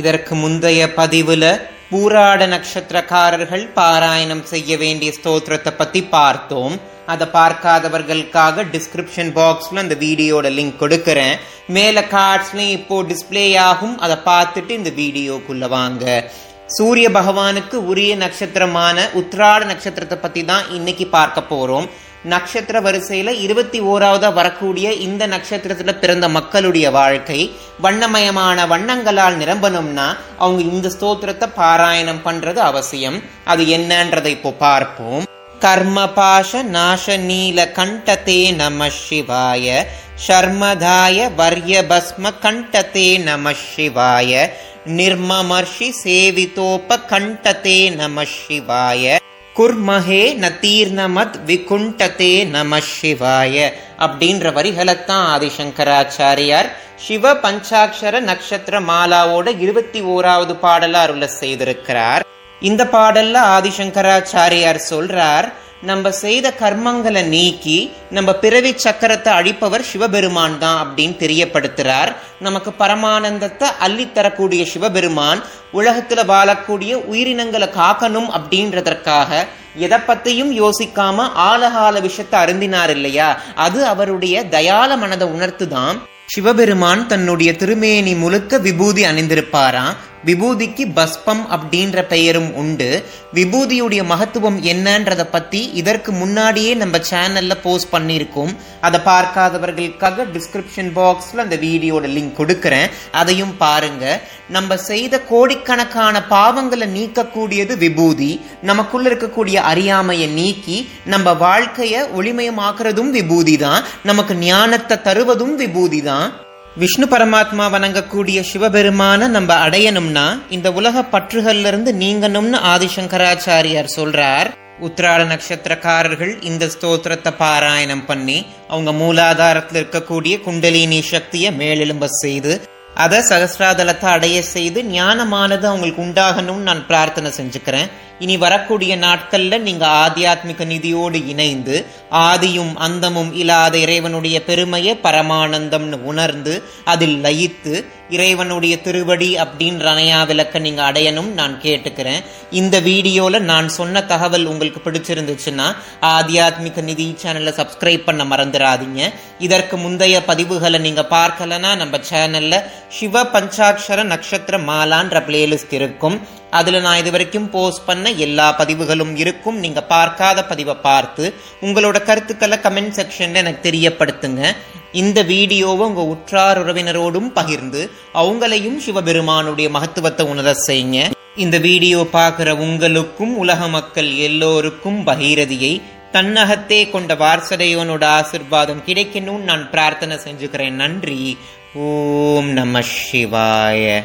இதற்கு முந்தைய பதிவுல பூராட நட்சத்திரக்காரர்கள் பாராயணம் செய்ய வேண்டிய ஸ்தோத்திரத்தை பத்தி பார்த்தோம். அதை பார்க்காதவர்களுக்காக டிஸ்கிரிப்ஷன் பாக்ஸ்ல அந்த வீடியோட லிங்க் கொடுக்குறேன். மேல கார்ட்ஸ்லயும் இப்போ டிஸ்பிளே ஆகும். அதை பார்த்துட்டு இந்த வீடியோக்குள்ள வாங்க. சூரிய பகவானுக்கு உரிய நட்சத்திரமான உத்ராட நட்சத்திரத்தை பத்தி தான் இன்னைக்கு பார்க்க போறோம். நட்சத்திர வரிசையில இருபத்தி ஓராவதா வரக்கூடிய இந்த நட்சத்திரத்துல பிறந்த மக்களுடைய வாழ்க்கை வண்ணமயமான வண்ணங்களால் நிரம்பணும்னா அவங்க இந்த ஸ்தோத்திரத்தை பாராயணம் பண்றது அவசியம். அது என்னன்றதை இப்போ பார்ப்போம். கர்மபாஷ நாச நீல கண்டதே நம சிவாய. ஷர்மதாய வர்ய பஸ்ம கண்டதே நம சிவாய. நிர்மமர்ஷி சேவிதோப கண்டதே நம சிவாய. குர்மஹே நதீர்ணமத் விகுண்டதே நம சிவாய அப்படின்ற வரிகளைத்தான் ஆதிசங்கராச்சாரியார் சிவ பஞ்சாட்சர நட்சத்திர மாலாவோட இருபத்தி ஓராவது பாடல அருள செய்திருக்கிறார். இந்த பாடல்ல ஆதிசங்கராச்சாரியார் சொல்றார் நம்ம செய்த கர்மங்களை நீக்கி நம்ம பிறவி சக்கரத்தை அழிப்பவர் சிவபெருமான் தான் அப்படின்னு தெரியப்படுத்துறார். நமக்கு பரமானந்தத்தை அள்ளித்தரக்கூடிய சிவபெருமான் உலகத்துல வாழக்கூடிய உயிரினங்களை காக்கணும் அப்படின்றதற்காக எதை பத்தியும் யோசிக்காம ஆலகால விஷயத்தை அருந்தினார் இல்லையா? அது அவருடைய தயால மனதை உணர்த்துதான். சிவபெருமான் தன்னுடைய திருமேனி முழுக்க விபூதி அணிந்திருப்பாராம். விபூதிக்கு பஸ்பம் அப்படின்ற பெயரும் உண்டு. விபூதியுடைய மகத்துவம் என்னன்றத பத்தி இதற்கு முன்னாடியே நம்ம சேனல்ல போஸ்ட் பண்ணியிருக்கோம். அதை பார்க்காதவர்களுக்காக டிஸ்கிரிப்ஷன் பாக்ஸ்ல அந்த வீடியோட லிங்க் கொடுக்கறேன். அதையும் பாருங்க. நம்ம செய்த கோடிக்கணக்கான பாவங்களை நீக்கக்கூடியது விபூதி. நமக்குள்ள இருக்கக்கூடிய அறியாமையை நீக்கி நம்ம வாழ்க்கைய ஒளிமயமாக்குறதும் விபூதி தான். நமக்கு ஞானத்தை தருவதும் விபூதி தான். விஷ்ணு பரமாத்மா வணங்கக்கூடிய சிவபெருமான நம்ம அடையணும்னா இந்த உலக பற்றுகள்ல இருந்து நீங்கணும்னு ஆதிசங்கராச்சாரியார் சொல்றார். உத்திராட நட்சத்திரக்காரர்கள் இந்த ஸ்தோத்திரத்தை பாராயணம் பண்ணி அவங்க மூலாதாரத்தில் இருக்கக்கூடிய குண்டலினி சக்தியை மேலெழும்ப செய்து அதை சகசிராதலத்தை அடைய செய்து ஞானமானது அவங்களுக்கு உண்டாகணும்னு நான் பிரார்த்தனை செஞ்சுக்கிறேன். இனி வரக்கூடிய நாட்கள்ல நீங்க ஆத்தியாத்மிக நிதியோடு இணைந்து ஆதியும் அந்தமும் இல்லாத இறைவனுடைய பெருமையை பரமானந்தம்னு உணர்ந்து அதில் லயித்து இறைவனுடைய திருவடி அப்படின்ற அணையா விளக்க நீங்க அடையணும் நான் கேட்டுக்கிறேன். இந்த வீடியோல நான் சொன்ன தகவல் உங்களுக்கு பிடிச்சிருந்துச்சுன்னா ஆத்தியாத்மிக நிதி சேனலை சப்ஸ்கிரைப் பண்ண மறந்துடாதீங்க. இதற்கு முந்தைய பதிவுகளை நீங்க பார்க்கலன்னா நம்ம சேனல்ல சிவ பஞ்சாட்சர நட்சத்திர மாலான்ற பிளேலிஸ்ட் இருக்கும். அதுல நான் இது வரைக்கும் போஸ்ட் பண்ண எல்லா பதிவுகளும் இருக்கும். நீங்க பார்க்காத பதிவை பார்த்து உங்களோட கருத்துக்களை கமெண்ட் செக்ஷனில் எனக்கு தெரியப்படுத்துங்க. இந்த வீடியோவை உங்க உற்றார் உறவினரோடும் பகிர்ந்து அவங்களையும் சிவபெருமானுடைய மகத்துவத்தை உணர செய்யுங்க. இந்த வீடியோ பார்க்குற உங்களுக்கும் உலக மக்கள் எல்லோருக்கும் பகீரதியை தன்னகத்தே கொண்ட வாரசதையோனோட ஆசிர்வாதம் கிடைக்கணும்னு நான் பிரார்த்தனை செஞ்சுக்கிறேன். நன்றி. ஓம் நம சிவாய.